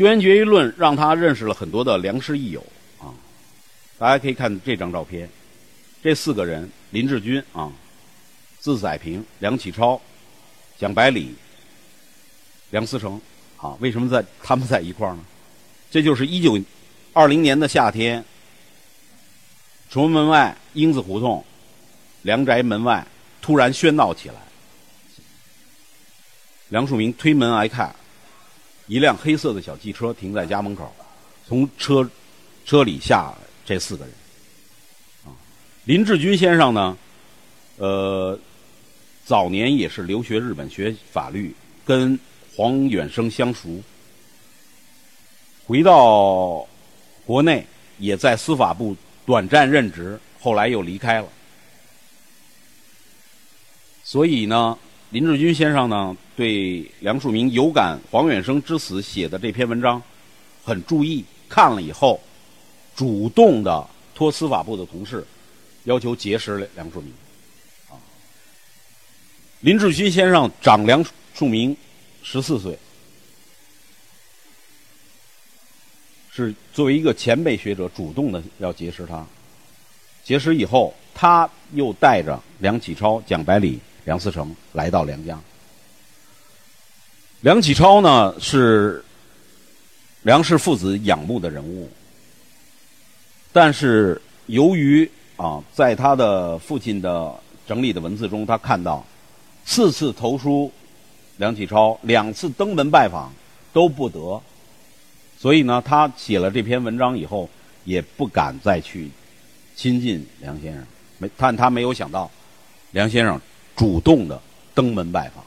救援决议论让他认识了很多的良师益友啊。大家可以看这张照片，这四个人：林志军啊、字载平、梁启超、蒋百里、梁思成啊。为什么在他们在一块儿呢？这就是一九二零年的夏天，崇文门外英子胡同梁宅门外突然喧闹起来。梁漱溟推门而看，一辆黑色的小汽车停在家门口，从车车里下这四个人。啊，林志军先生呢，呃，早年也是留学日本学法律，跟黄远生相熟。回到国内，也在司法部短暂任职，后来又离开了。所以呢，林志军先生呢，对梁漱溟有感黄远生之死写的这篇文章很注意，看了以后，主动的托司法部的同事要求结识梁漱溟。啊，林志军先生长梁漱溟十四岁。是作为一个前辈学者，主动的要结识他。结识以后，他又带着梁启超、蒋百里、梁思成来到梁家。梁启超呢，是梁氏父子仰慕的人物，但是由于啊，在他的父亲的整理的文字中，他看到四次投书梁启超，两次登门拜访都不得。所以呢，他写了这篇文章以后，也不敢再去亲近梁先生。没，但他没有想到，梁先生主动的登门拜访。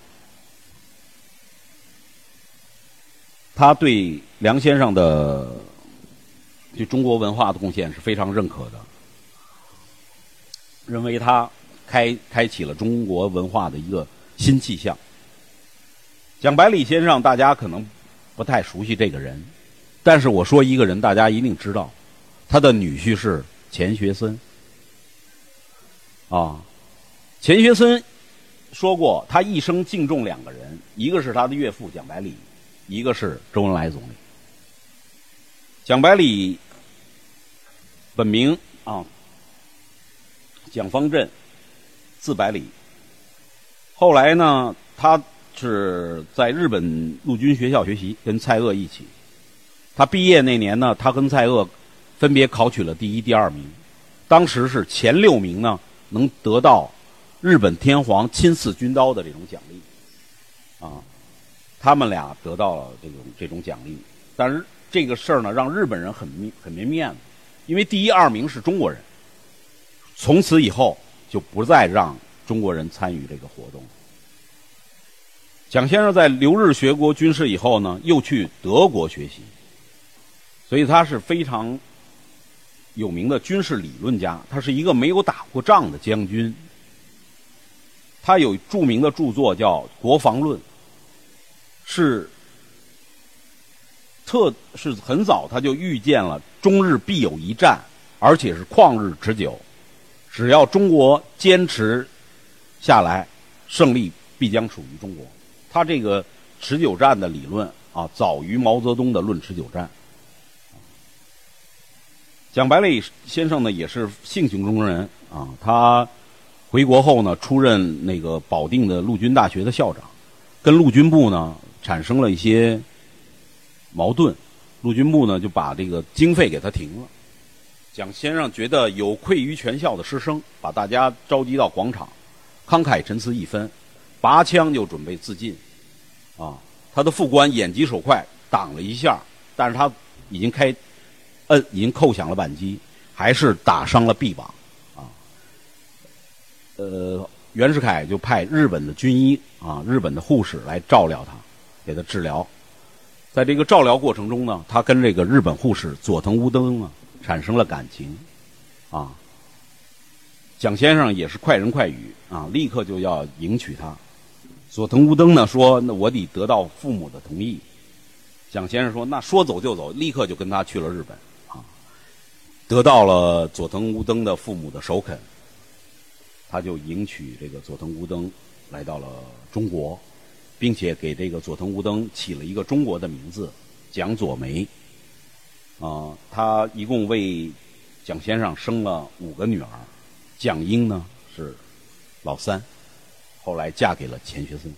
他对梁先生的对中国文化的贡献是非常认可的，认为他开开启了中国文化的一个新气象。蒋百里先生，大家可能不太熟悉这个人。但是我说一个人，大家一定知道，他的女婿是钱学森。啊，钱学森说过，他一生敬重两个人，一个是他的岳父蒋百里，一个是周恩来总理。蒋百里本名啊，蒋方震，字百里。后来呢，他是在日本陆军学校学习，跟蔡锷一起。他毕业那年呢，他跟蔡锷分别考取了第一、第二名。当时是前六名呢，能得到日本天皇亲赐军刀的这种奖励。啊，他们俩得到了这种这种奖励。但是这个事儿呢，让日本人很很没面子，因为第一、二名是中国人。从此以后就不再让中国人参与这个活动。蒋先生在留日学国军事以后呢，又去德国学习。所以他是非常有名的军事理论家，他是一个没有打过仗的将军。他有著名的著作叫《国防论》，是特是很早他就预见了中日必有一战，而且是旷日持久。只要中国坚持下来，胜利必将属于中国。他这个持久战的理论啊，早于毛泽东的《论持久战》。蒋百里先生呢，也是性情中人啊。他回国后呢，出任那个保定的陆军大学的校长，跟陆军部呢产生了一些矛盾，陆军部呢就把这个经费给他停了。蒋先生觉得有愧于全校的师生，把大家召集到广场，慷慨陈词一番，拔枪就准备自尽。啊，他的副官眼疾手快，挡了一下，但是他已经开。摁已经扣响了扳机，还是打伤了臂膀，呃，袁世凯就派日本的军医啊，日本的护士来照料他，给他治疗。在这个照料过程中呢，他跟这个日本护士佐藤乌登啊产生了感情，啊，蒋先生也是快人快语啊，立刻就要迎娶她。佐藤乌登呢说：“那我得得到父母的同意。”蒋先生说：“那说走就走，立刻就跟他去了日本。”啊得到了佐藤乌登的父母的首肯，他就迎娶这个佐藤乌登来到了中国，并且给这个佐藤乌登起了一个中国的名字，蒋左梅。啊，他一共为蒋先生生了五个女儿，蒋英呢是老三，后来嫁给了钱学森。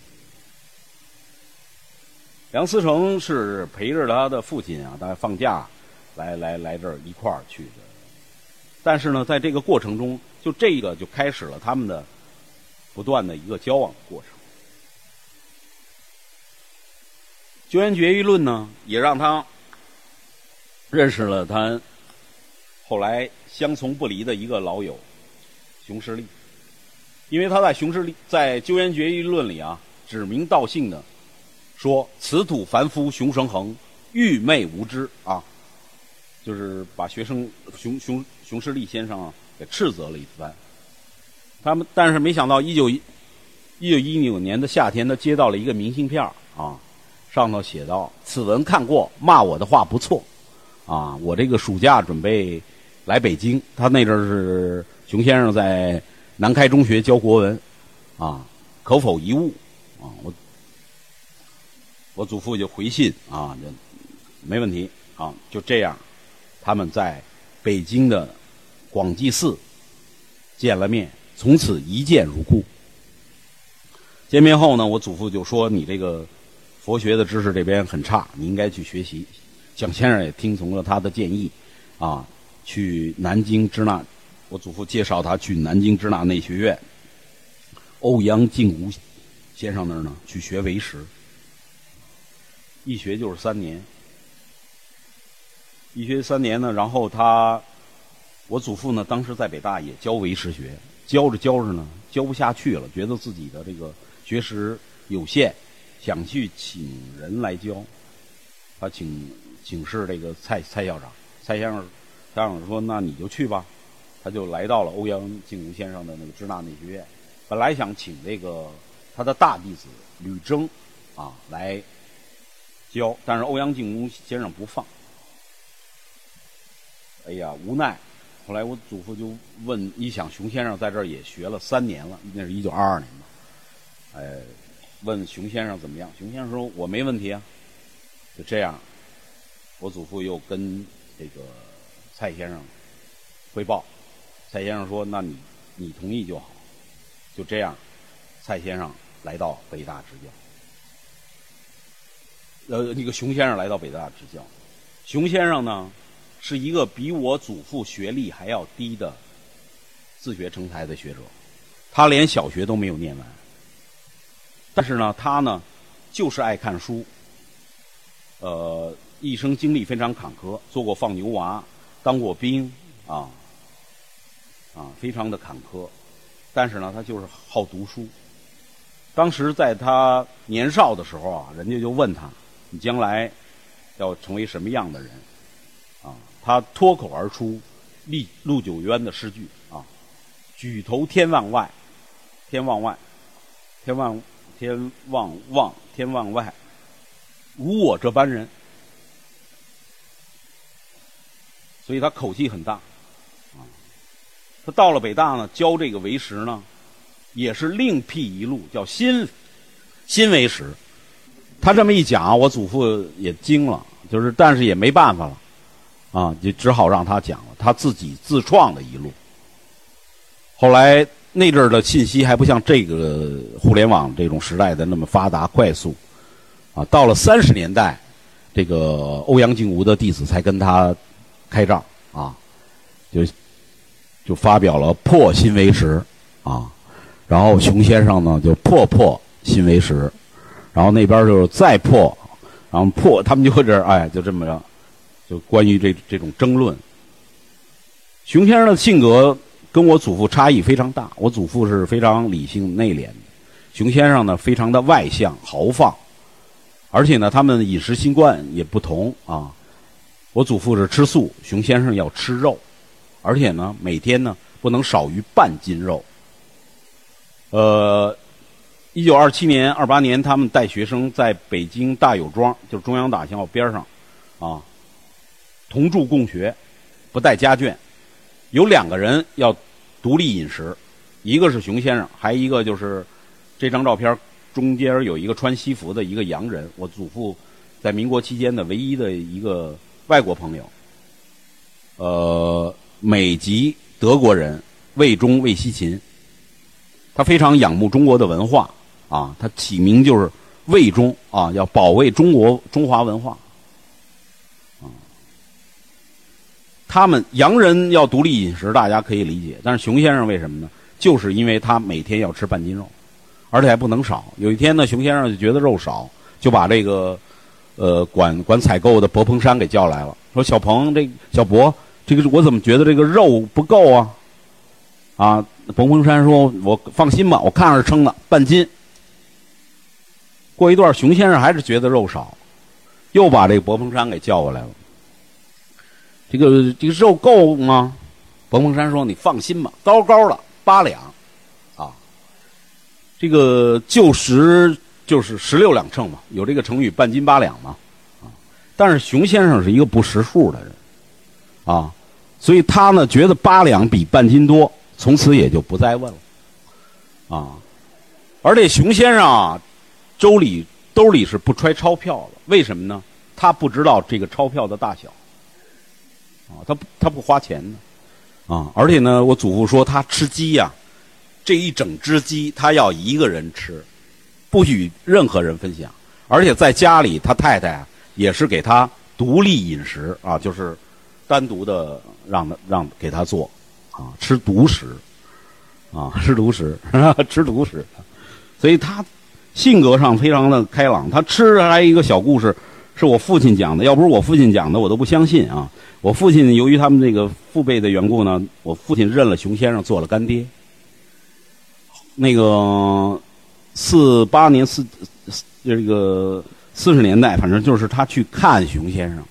梁思成是陪着他的父亲啊，大概放假来来来这儿一块儿去的。但是呢，在这个过程中，就这个就开始了他们的不断的一个交往过程。《纠元决议论》呢，也让他认识了他后来相从不离的一个老友熊十力，因为他在熊十力在《纠元决议论》里啊，指名道姓的说：“此土凡夫熊生恒，愚昧无知啊。”就是把学生熊熊熊十力先生啊给斥责了一番。他们但是没想到，一九一一九一九年的夏天，他接到了一个明信片啊。上头写道：“此文看过，骂我的话不错，啊，我这个暑假准备来北京。他那阵是熊先生在南开中学教国文，啊，可否一晤？啊，我我祖父就回信啊，就没问题啊，就这样，他们在北京的广济寺见了面，从此一见如故。见面后呢，我祖父就说：你这个。”佛学的知识这边很差，你应该去学习。蒋先生也听从了他的建议，啊，去南京支那，我祖父介绍他去南京支那内学院，欧阳靖吾先生那儿呢去学为师，一学就是三年，一学三年呢，然后他，我祖父呢当时在北大也教为师学，教着教着呢教不下去了，觉得自己的这个学识有限。想去请人来教，他请请示这个蔡蔡校长，蔡先生，蔡校长说：“那你就去吧。”他就来到了欧阳靖吾先生的那个支那内学院，本来想请这个他的大弟子吕征啊来教，但是欧阳靖吾先生不放。哎呀，无奈，后来我祖父就问：“一想熊先生在这儿也学了三年了，那是一九二二年嘛，哎。”问熊先生怎么样？熊先生说：“我没问题啊。”就这样，我祖父又跟这个蔡先生汇报。蔡先生说：“那你你同意就好。”就这样，蔡先生来到北大执教。呃，那个熊先生来到北大执教。熊先生呢，是一个比我祖父学历还要低的自学成才的学者，他连小学都没有念完。但是呢，他呢，就是爱看书。呃，一生经历非常坎坷，做过放牛娃，当过兵，啊，啊，非常的坎坷。但是呢，他就是好读书。当时在他年少的时候啊，人家就问他：“你将来要成为什么样的人？”他脱口而出陆陆九渊的诗句啊：“举头天望外，天望外，天望。”天望望，天望外，无我这般人，所以他口气很大，啊，他到了北大呢，教这个为师呢，也是另辟一路，叫新新为师。他这么一讲，我祖父也惊了，就是但是也没办法了，啊，就只好让他讲了，他自己自创的一路。后来。那阵儿的信息还不像这个互联网这种时代的那么发达快速，啊，到了三十年代，这个欧阳靖吾的弟子才跟他开仗啊，就就发表了破新为实啊，然后熊先生呢就破破新为实，然后那边就再破，然后破，他们就这哎，就这么着，就关于这这种争论，熊先生的性格。跟我祖父差异非常大，我祖父是非常理性内敛，熊先生呢非常的外向豪放，而且呢他们饮食习惯也不同啊。我祖父是吃素，熊先生要吃肉，而且呢每天呢不能少于半斤肉。呃，一九二七年、二八年，他们带学生在北京大有庄，就是中央大学边上，啊，同住共学，不带家眷，有两个人要。独立饮食，一个是熊先生，还一个就是这张照片中间有一个穿西服的一个洋人。我祖父在民国期间的唯一的一个外国朋友，呃，美籍德国人魏忠魏西秦，他非常仰慕中国的文化啊，他起名就是魏忠啊，要保卫中国中华文化。他们洋人要独立饮食，大家可以理解。但是熊先生为什么呢？就是因为他每天要吃半斤肉，而且还不能少。有一天呢，熊先生就觉得肉少，就把这个呃管管采购的薄鹏山给叫来了，说：“小鹏，这小博，这个我怎么觉得这个肉不够啊？”啊，薄鹏山说：“我放心吧，我看着称的半斤。”过一段，熊先生还是觉得肉少，又把这个薄鹏山给叫过来了。这个这个肉够吗？冯凤山说：“你放心吧，高高的八两，啊，这个旧时就是十六两秤嘛，有这个成语‘半斤八两’嘛，啊。但是熊先生是一个不识数的人，啊，所以他呢觉得八两比半斤多，从此也就不再问了，啊。而这熊先生啊，周里兜里是不揣钞票的，为什么呢？他不知道这个钞票的大小。”啊，他不，他不花钱呢，啊，而且呢，我祖父说他吃鸡呀，这一整只鸡他要一个人吃，不与任何人分享，而且在家里他太太也是给他独立饮食啊，就是单独的让他让给他做，啊，吃独食，啊，吃独食，吃独食，所以他性格上非常的开朗。他吃还有一个小故事，是我父亲讲的，要不是我父亲讲的，我都不相信啊。我父亲由于他们这个父辈的缘故呢，我父亲认了熊先生做了干爹。那个四八年四这个四十年代，反正就是他去看熊先生。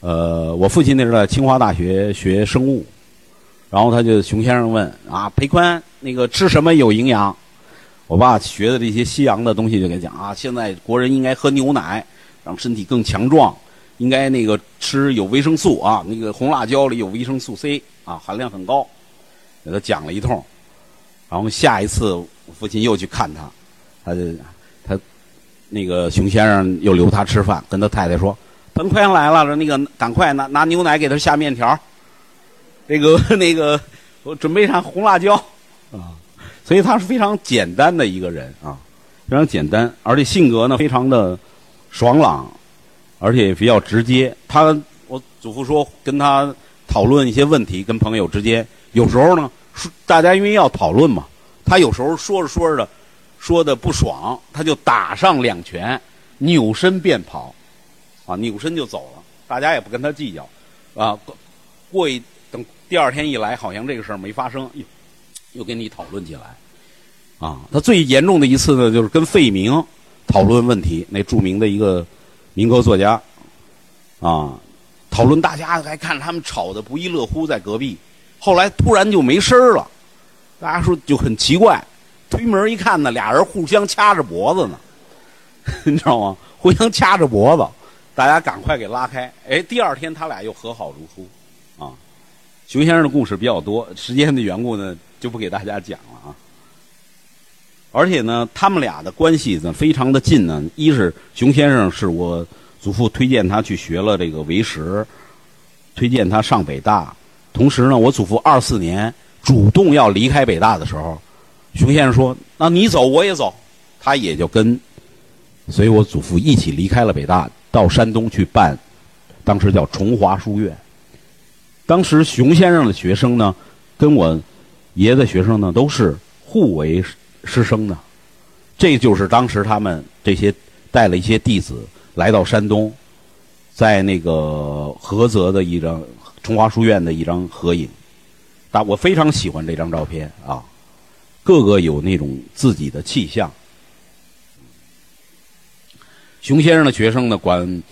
呃，我父亲那时候在清华大学学生物，然后他就熊先生问啊，裴宽那个吃什么有营养？我爸学的这些西洋的东西就给讲啊，现在国人应该喝牛奶，让身体更强壮。应该那个吃有维生素啊，那个红辣椒里有维生素 C 啊，含量很高。给他讲了一通，然后下一次父亲又去看他，他就他那个熊先生又留他吃饭，跟他太太说：“彭快来了，说那个赶快拿拿牛奶给他下面条，这个那个我准备上红辣椒啊。”所以他是非常简单的一个人啊，非常简单，而且性格呢非常的爽朗。而且也比较直接。他，我祖父说，跟他讨论一些问题，跟朋友之间，有时候呢，大家因为要讨论嘛，他有时候说着说着，说的不爽，他就打上两拳，扭身便跑，啊，扭身就走了。大家也不跟他计较，啊，过一等第二天一来，好像这个事儿没发生，又又跟你讨论起来，啊，他最严重的一次呢，就是跟费明讨论问题，那著名的一个。民国作家，啊，讨论大家还看他们吵得不亦乐乎，在隔壁。后来突然就没声儿了，大家说就很奇怪。推门一看呢，俩人互相掐着脖子呢，你知道吗？互相掐着脖子，大家赶快给拉开。哎，第二天他俩又和好如初。啊，熊先生的故事比较多，时间的缘故呢，就不给大家讲了啊。而且呢，他们俩的关系呢非常的近呢。一是熊先生是我祖父推荐他去学了这个为实，推荐他上北大。同时呢，我祖父二四年主动要离开北大的时候，熊先生说：“那你走我也走。”他也就跟，所以我祖父一起离开了北大，到山东去办，当时叫崇华书院。当时熊先生的学生呢，跟我爷的学生呢，都是互为。师生呢？这就是当时他们这些带了一些弟子来到山东，在那个菏泽的一张崇华书院的一张合影。但我非常喜欢这张照片啊，个个有那种自己的气象。熊先生的学生呢，管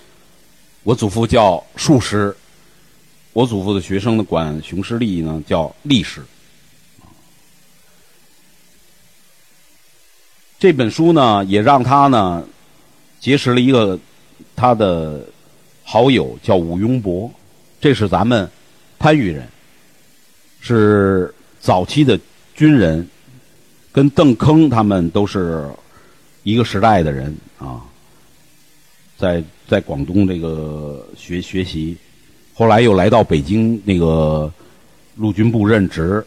我祖父叫术师；我祖父的学生呢，管熊师弟呢叫力师。这本书呢，也让他呢结识了一个他的好友，叫武庸博。这是咱们番禺人，是早期的军人，跟邓铿他们都是一个时代的人啊。在在广东这个学学习，后来又来到北京那个陆军部任职。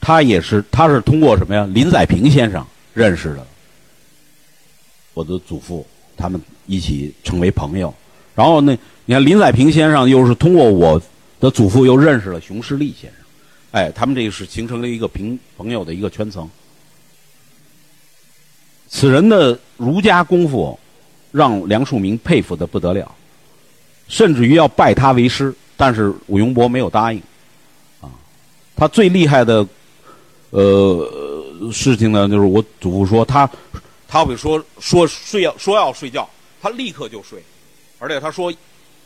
他也是，他是通过什么呀？林载平先生认识的我的祖父，他们一起成为朋友。然后那你看林载平先生又是通过我的祖父又认识了熊十力先生，哎，他们这个是形成了一个平朋友的一个圈层。此人的儒家功夫让梁漱溟佩服的不得了，甚至于要拜他为师，但是武永伯没有答应。啊，他最厉害的呃事情呢，就是我祖父说他他会说说睡要说要睡觉，他立刻就睡。而且他说，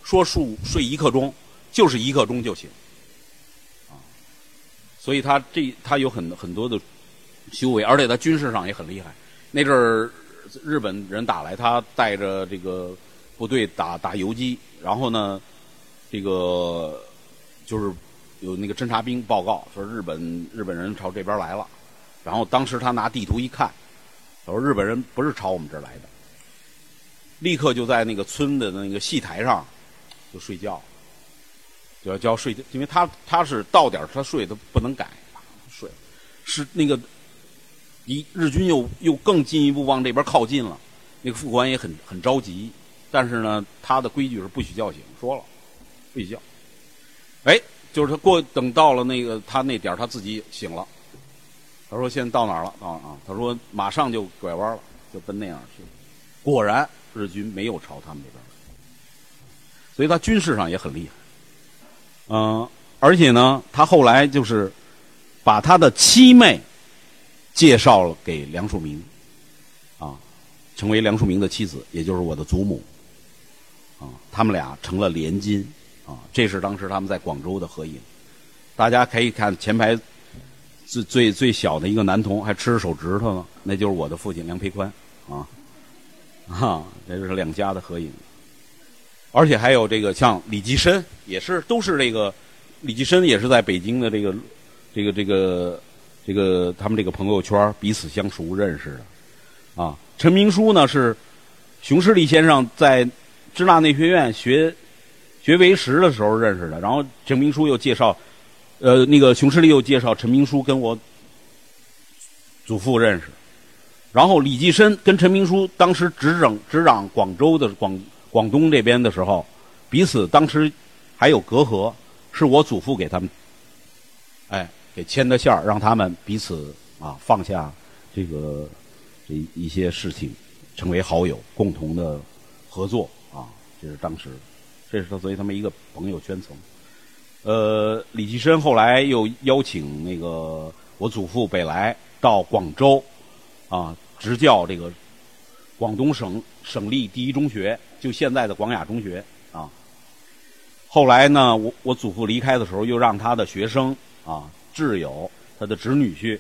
说数睡一刻钟，就是一刻钟就行，啊，所以他这他有很很多的修为，而且他军事上也很厉害。那阵儿日本人打来，他带着这个部队打打游击，然后呢，这个就是有那个侦察兵报告说日本日本人朝这边来了，然后当时他拿地图一看，他说日本人不是朝我们这儿来的。立刻就在那个村的那个戏台上就睡觉，就要就要睡，因为他他是到点他睡，他不能改睡。是那个一日军又又更进一步往这边靠近了，那个副官也很很着急，但是呢，他的规矩是不许叫醒，说了不许叫。哎，就是他过等到了那个他那点他自己醒了，他说现在到哪儿了？啊啊，他说马上就拐弯了，就奔那样去了。果然。日军没有朝他们这边来，所以他军事上也很厉害。嗯，而且呢，他后来就是把他的七妹介绍了给梁漱溟，啊，成为梁漱溟的妻子，也就是我的祖母。啊，他们俩成了连襟，啊，这是当时他们在广州的合影。大家可以看前排最最最小的一个男童还吃着手指头呢，那就是我的父亲梁培宽，啊。哈，这就是两家的合影，而且还有这个像李济深，也是都是这个李济深也是在北京的这个这个这个这个他们这个朋友圈彼此相熟认识的啊。陈明书呢是熊十力先生在支那内学院学学为师的时候认识的，然后陈明书又介绍呃那个熊十力又介绍陈明书跟我祖父认识。然后李济深跟陈明书当时执掌执掌广州的广广东这边的时候，彼此当时还有隔阂，是我祖父给他们，哎，给牵的线儿，让他们彼此啊放下这个这一些事情，成为好友，共同的合作啊，这是当时，这是他作为他们一个朋友圈层。呃，李济深后来又邀请那个我祖父北来到广州。啊，执教这个广东省省立第一中学，就现在的广雅中学啊。后来呢，我我祖父离开的时候，又让他的学生啊挚友，他的侄女婿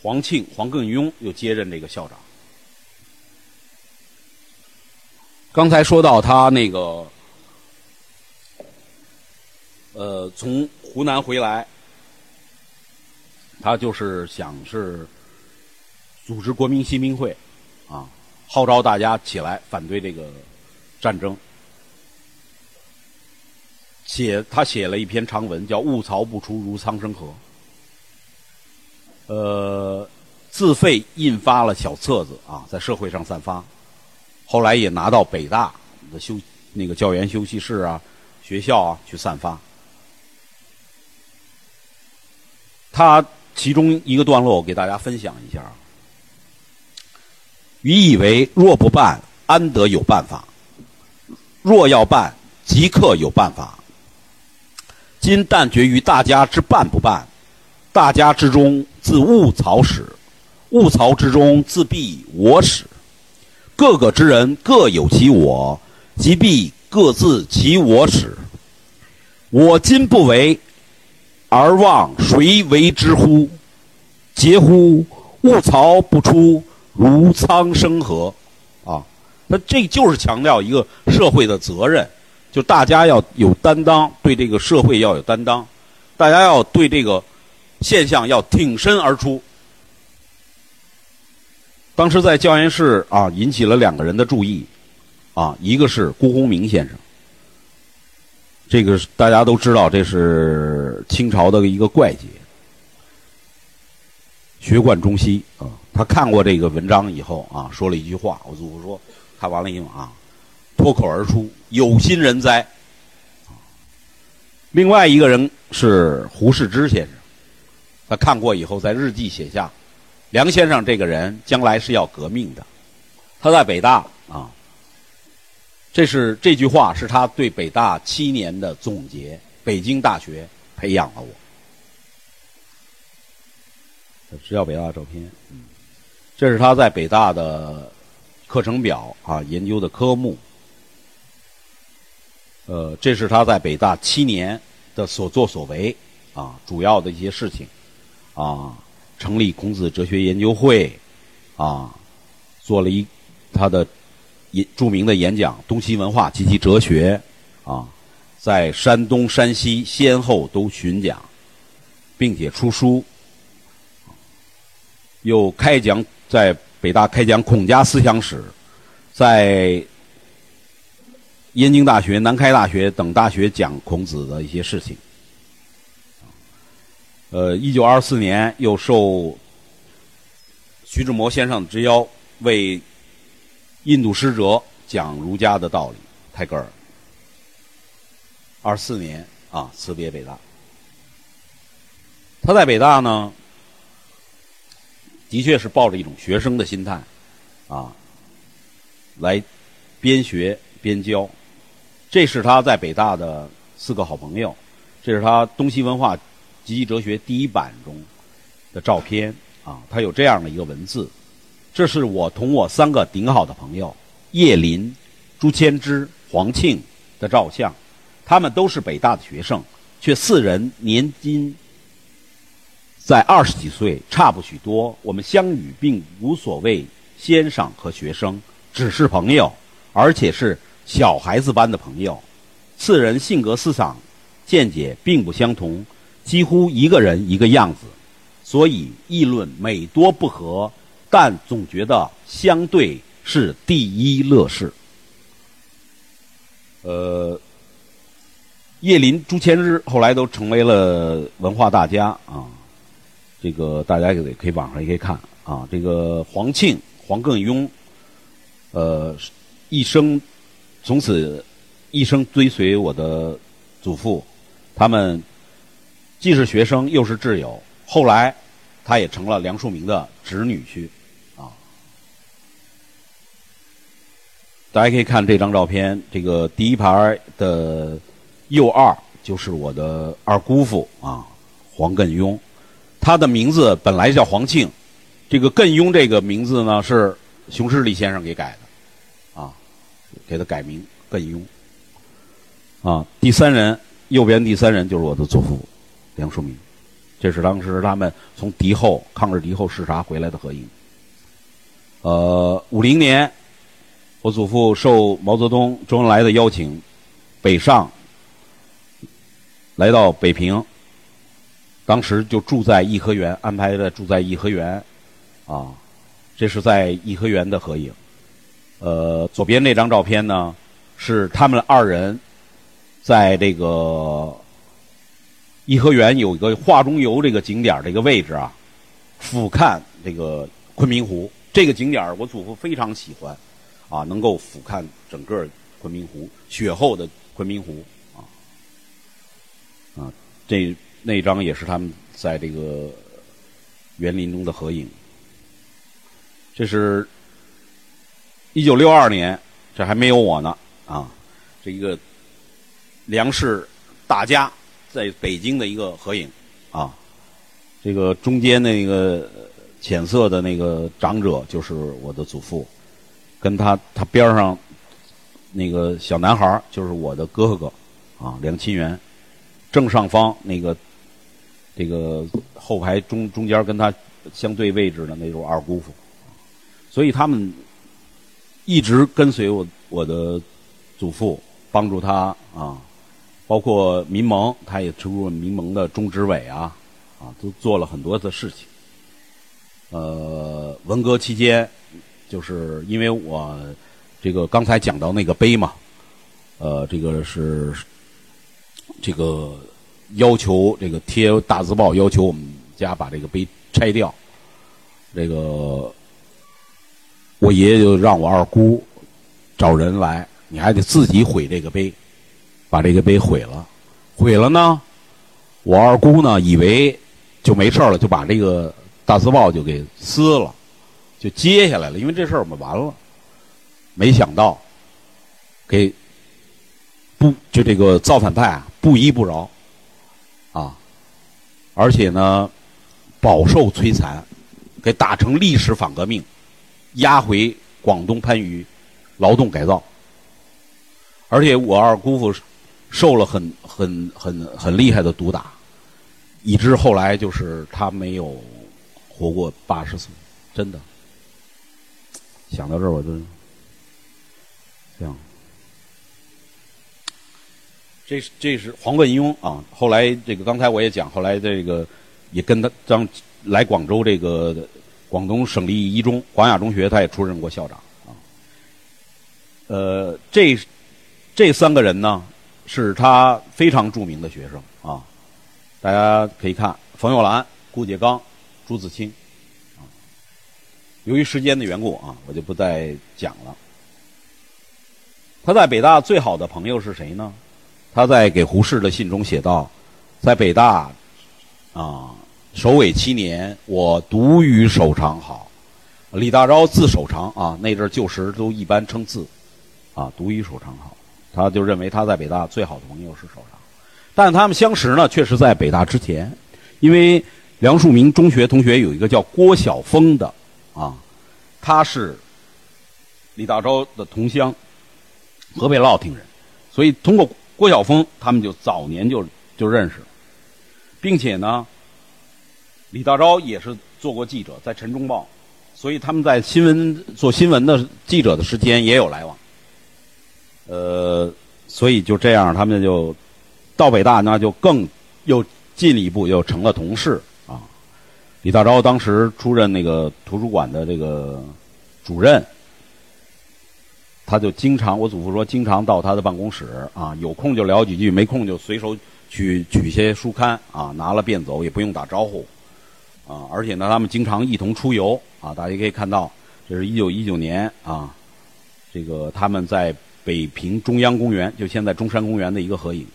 黄庆、黄更庸又接任这个校长。刚才说到他那个，呃，从湖南回来，他就是想是。组织国民新兵会，啊，号召大家起来反对这个战争。写他写了一篇长文，叫“物曹不出如苍生河”。呃，自费印发了小册子啊，在社会上散发。后来也拿到北大的休那个教员休息室啊、学校啊去散发。他其中一个段落，我给大家分享一下。予以为若不办，安得有办法？若要办，即刻有办法。今但决于大家之办不办，大家之中自物曹始，物曹之中自必我始。各个之人各有其我，即必各自其我始。我今不为，而望谁为之乎？嗟乎！物曹不出。如苍生何，啊，那这就是强调一个社会的责任，就大家要有担当，对这个社会要有担当，大家要对这个现象要挺身而出。当时在教研室啊，引起了两个人的注意，啊，一个是辜鸿铭先生。这个大家都知道，这是清朝的一个怪杰，学贯中西啊。他看过这个文章以后啊，说了一句话。我祖父说，看完了以后啊，脱口而出：“有心人哉！”另外一个人是胡适之先生，他看过以后在日记写下：“梁先生这个人将来是要革命的。”他在北大啊。这是这句话是他对北大七年的总结。北京大学培养了我。只要北大的照片，这是他在北大的课程表啊，研究的科目。呃，这是他在北大七年的所作所为啊，主要的一些事情啊，成立孔子哲学研究会啊，做了一他的。著名的演讲《东西文化及其哲学》，啊，在山东、山西先后都巡讲，并且出书，又开讲在北大开讲孔家思想史，在燕京大学、南开大学等大学讲孔子的一些事情。呃，一九二四年又受徐志摩先生之邀为。印度使者讲儒家的道理，泰戈尔。二四年啊，辞别北大。他在北大呢，的确是抱着一种学生的心态，啊，来边学边教。这是他在北大的四个好朋友，这是他《东西文化及其哲学》第一版中的照片啊，他有这样的一个文字。这是我同我三个顶好的朋友叶林、朱谦之、黄庆的照相，他们都是北大的学生，却四人年今在二十几岁，差不许多。我们相遇并无所谓先生和学生，只是朋友，而且是小孩子般的朋友。四人性格、思想、见解并不相同，几乎一个人一个样子，所以议论每多不合。但总觉得相对是第一乐事。呃，叶林、朱谦之后来都成为了文化大家啊。这个大家也可以网上也可以看啊。这个黄庆、黄更庸，呃，一生从此一生追随我的祖父，他们既是学生又是挚友。后来他也成了梁漱溟的侄女婿。大家可以看这张照片，这个第一排的右二就是我的二姑父啊，黄艮庸。他的名字本来叫黄庆，这个艮庸这个名字呢是熊十力先生给改的，啊，给他改名艮庸。啊，第三人右边第三人就是我的祖父梁漱溟，这是当时他们从敌后抗日敌后视察回来的合影。呃，五零年。我祖父受毛泽东、周恩来的邀请，北上，来到北平。当时就住在颐和园，安排的住在颐和园，啊，这是在颐和园的合影。呃，左边那张照片呢，是他们二人在这个颐和园有一个画中游这个景点这个位置啊，俯瞰这个昆明湖。这个景点我祖父非常喜欢。啊，能够俯瞰整个昆明湖，雪后的昆明湖，啊，啊，这那张也是他们在这个园林中的合影。这是一九六二年，这还没有我呢，啊，这一个梁氏大家在北京的一个合影，啊，这个中间那个浅色的那个长者就是我的祖父。跟他他边上那个小男孩就是我的哥哥啊，梁清源。正上方那个这个后排中中间跟他相对位置的那种二姑父，所以他们一直跟随我我的祖父，帮助他啊，包括民盟，他也出入民盟的中执委啊，啊，都做了很多的事情。呃，文革期间。就是因为我这个刚才讲到那个碑嘛，呃，这个是这个要求这个贴大字报，要求我们家把这个碑拆掉。这个我爷爷就让我二姑找人来，你还得自己毁这个碑，把这个碑毁了。毁了呢，我二姑呢以为就没事了，就把这个大字报就给撕了，就接下来了，因为这事儿我们完了。没想到，给不就这个造反派啊不依不饶，啊，而且呢饱受摧残，给打成历史反革命，押回广东番禺劳动改造。而且我二姑父受了很很很很厉害的毒打，以致后来就是他没有活过八十岁，真的。想到这儿我就。这样，这是这是黄贯庸啊。后来这个刚才我也讲，后来这个也跟他当来广州这个广东省立一中广雅中学，他也出任过校长啊。呃，这这三个人呢，是他非常著名的学生啊。大家可以看冯友兰、顾颉刚、朱自清。由于时间的缘故啊，我就不再讲了。他在北大最好的朋友是谁呢？他在给胡适的信中写道：“在北大，啊，首尾七年，我独与守常好。”李大钊字守常啊，那阵旧时都一般称字，啊，独与守常好。他就认为他在北大最好的朋友是守常，但他们相识呢，却是在北大之前，因为梁漱溟中学同学有一个叫郭晓峰的，啊，他是李大钊的同乡。河北乐亭人，所以通过郭晓峰，他们就早年就就认识，并且呢，李大钊也是做过记者，在《晨钟报》，所以他们在新闻做新闻的记者的时间也有来往。呃，所以就这样，他们就到北大，那就更又进一步又成了同事。李大钊当时出任那个图书馆的这个主任。他就经常，我祖父说，经常到他的办公室啊，有空就聊几句，没空就随手去取些书刊啊，拿了便走，也不用打招呼啊。而且呢，他们经常一同出游啊。大家可以看到，这是一九一九年啊，这个他们在北平中央公园，就现在中山公园的一个合影。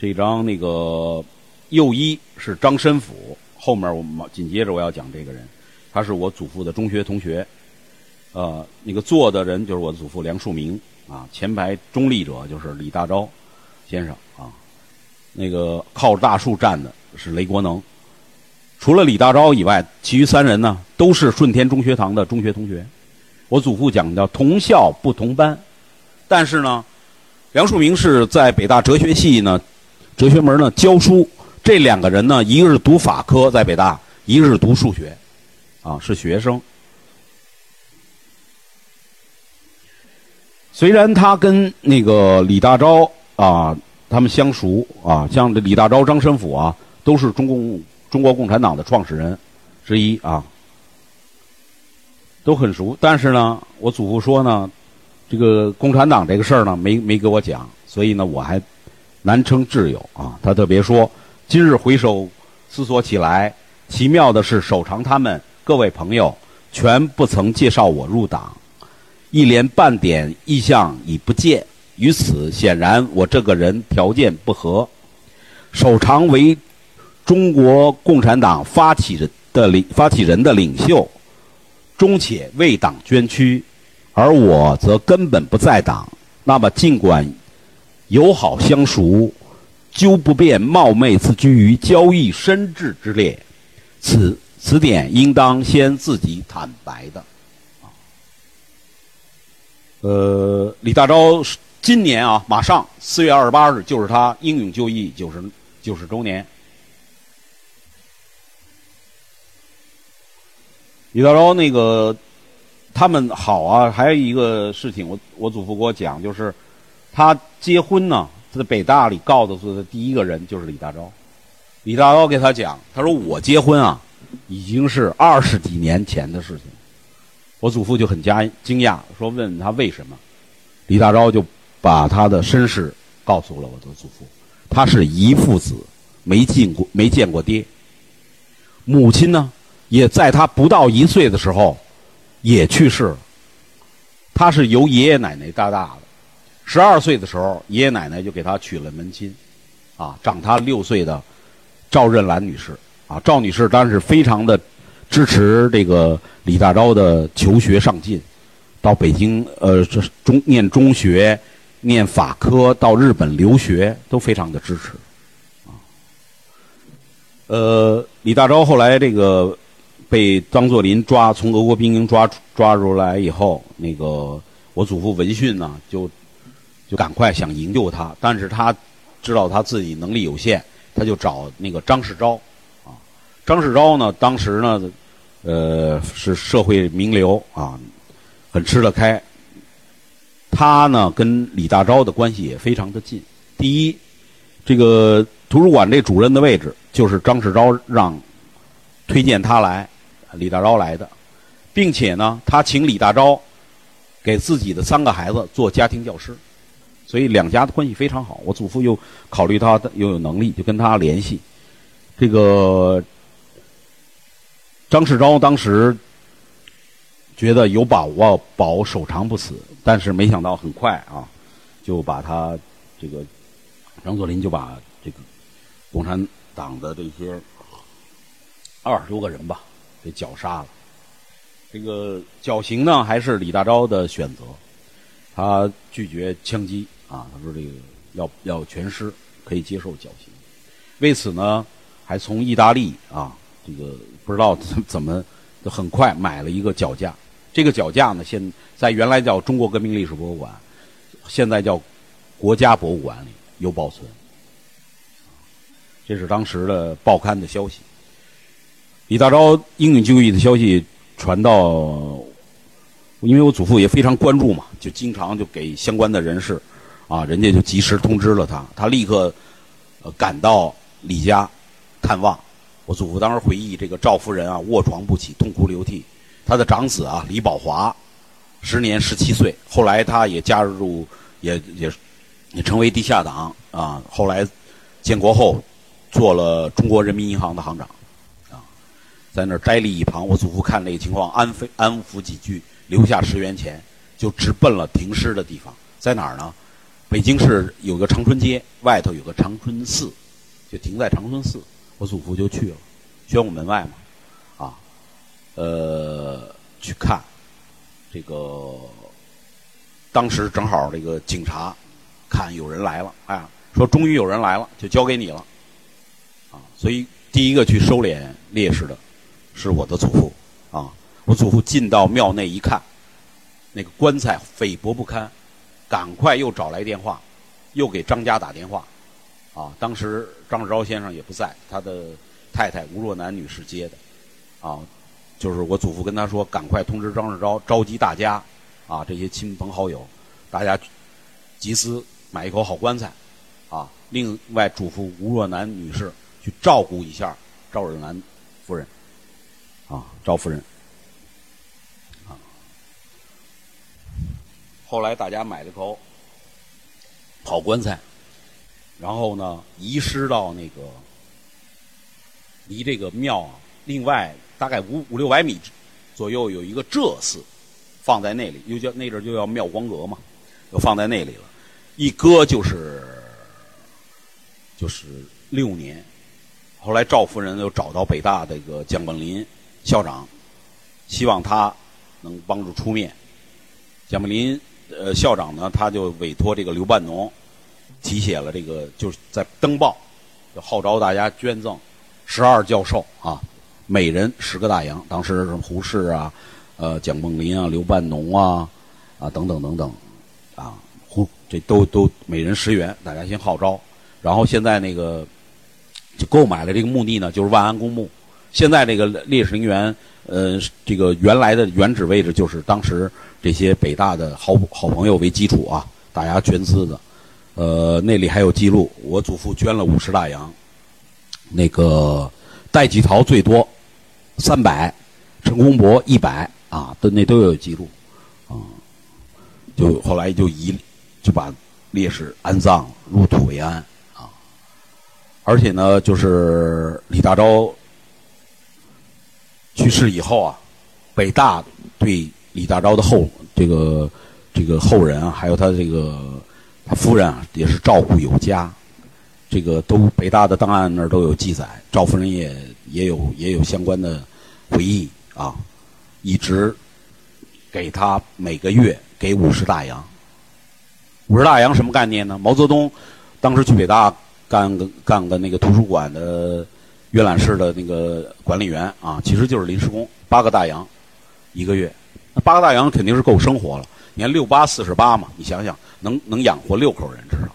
这张那个右一是张申府，后面我们紧接着我要讲这个人，他是我祖父的中学同学。呃，那个坐的人就是我祖父梁漱溟啊，前排中立者就是李大钊先生啊，那个靠大树站的是雷国能。除了李大钊以外，其余三人呢都是顺天中学堂的中学同学。我祖父讲叫同校不同班，但是呢，梁漱溟是在北大哲学系呢，哲学门呢教书。这两个人呢，一个是读法科在北大，一个是读数学，啊，是学生。虽然他跟那个李大钊啊，他们相熟啊，像这李大钊、张申府啊，都是中共中国共产党的创始人之一啊，都很熟。但是呢，我祖父说呢，这个共产党这个事儿呢，没没给我讲，所以呢，我还难称挚友啊。他特别说，今日回首思索起来，奇妙的是，守长他们各位朋友全不曾介绍我入党。一连半点意向已不见，于此显然我这个人条件不合。守长为中国共产党发起人的领发起人的领袖，终且为党捐躯，而我则根本不在党。那么尽管友好相熟，究不便冒昧自居于交易深挚之列。此此点应当先自己坦白的。呃，李大钊今年啊，马上四月二十八日就是他英勇就义九十九十周年。李大钊那个他们好啊，还有一个事情，我我祖父给我讲，就是他结婚呢，在北大里告的的第一个人就是李大钊。李大钊给他讲，他说我结婚啊，已经是二十几年前的事情。我祖父就很加惊讶，说问他为什么。李大钊就把他的身世告诉了我的祖父，他是遗父子，没见过没见过爹。母亲呢，也在他不到一岁的时候也去世了。他是由爷爷奶奶带大的，十二岁的时候，爷爷奶奶就给他娶了门亲，啊，长他六岁的赵任兰女士，啊，赵女士当然是非常的支持这个李大钊的求学上进，到北京呃中念中学，念法科，到日本留学都非常的支持，啊，呃，李大钊后来这个。被张作霖抓，从俄国兵营抓抓出来以后，那个我祖父闻讯呢，就就赶快想营救他，但是他知道他自己能力有限，他就找那个张世钊，啊，张世钊呢，当时呢，呃，是社会名流啊，很吃得开，他呢跟李大钊的关系也非常的近。第一，这个图书馆这主任的位置就是张世钊让推荐他来。李大钊来的，并且呢，他请李大钊给自己的三个孩子做家庭教师，所以两家的关系非常好。我祖父又考虑他又有能力，就跟他联系。这个张世钊当时觉得有把握保守长不死，但是没想到很快啊，就把他这个张作霖就把这个共产党的这些二十多个人吧。给绞杀了，这个绞刑呢还是李大钊的选择，他拒绝枪击啊，他说这个要要全尸，可以接受绞刑。为此呢，还从意大利啊，这个不知道怎么就很快买了一个脚架。这个脚架呢，现在原来叫中国革命历史博物馆，现在叫国家博物馆里有保存。这是当时的报刊的消息。李大钊英勇就义的消息传到，因为我祖父也非常关注嘛，就经常就给相关的人士，啊，人家就及时通知了他，他立刻赶到李家探望。我祖父当时回忆，这个赵夫人啊，卧床不起，痛哭流涕。他的长子啊，李宝华，时年十七岁，后来他也加入，也也也成为地下党啊。后来建国后，做了中国人民银行的行长。在那儿呆立一旁，我祖父看那个情况，安抚安抚几句，留下十元钱，就直奔了停尸的地方，在哪儿呢？北京市有个长春街，外头有个长春寺，就停在长春寺。我祖父就去了，宣武门外嘛，啊，呃，去看这个。当时正好这个警察看有人来了，哎，说终于有人来了，就交给你了，啊，所以第一个去收敛烈士的。是我的祖父，啊，我祖父进到庙内一看，那个棺材菲薄不堪，赶快又找来电话，又给张家打电话，啊，当时张志钊先生也不在，他的太太吴若楠女士接的，啊，就是我祖父跟他说，赶快通知张志钊，召集大家，啊，这些亲朋好友，大家集资买一口好棺材，啊，另外嘱咐吴若楠女士去照顾一下赵若兰夫人。啊，赵夫人，后来大家买了口跑棺材，然后呢，遗失到那个离这个庙啊，另外大概五五六百米左右有一个浙寺，放在那里，又叫那阵就叫妙光阁嘛，就放在那里了，一搁就是就是六年，后来赵夫人又找到北大这个蒋本林。校长希望他能帮助出面。蒋本林呃校长呢，他就委托这个刘半农题写了这个，就是在登报，号召大家捐赠十二教授啊，每人十个大洋。当时什么胡适啊、呃蒋梦麟啊、刘半农啊啊等等等等啊，胡这都都每人十元，大家先号召。然后现在那个就购买了这个墓地呢，就是万安公墓。现在这个烈士陵园，呃，这个原来的原址位置就是当时这些北大的好好朋友为基础啊，大家捐资的，呃，那里还有记录，我祖父捐了五十大洋，那个戴季陶最多三百，陈公博一百，啊，都那都有记录啊。就后来就移就把烈士安葬入土为安啊。而且呢，就是李大钊去世以后啊，北大对李大钊的后这个这个后人啊，还有他这个他夫人啊，也是照顾有加。这个都北大的档案那儿都有记载，赵夫人也也有也有相关的回忆啊，一直给他每个月给五十大洋。五十大洋什么概念呢？毛泽东当时去北大干个干个那个图书馆的阅览室的那个管理员啊，其实就是临时工，八个大洋一个月。八个大洋肯定是够生活了。你看六八四十八嘛，你想想能能养活六口人至少。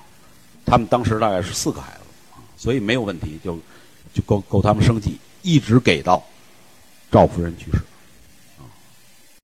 他们当时大概是四个孩子，所以没有问题，就就够够他们生计，一直给到赵夫人去世。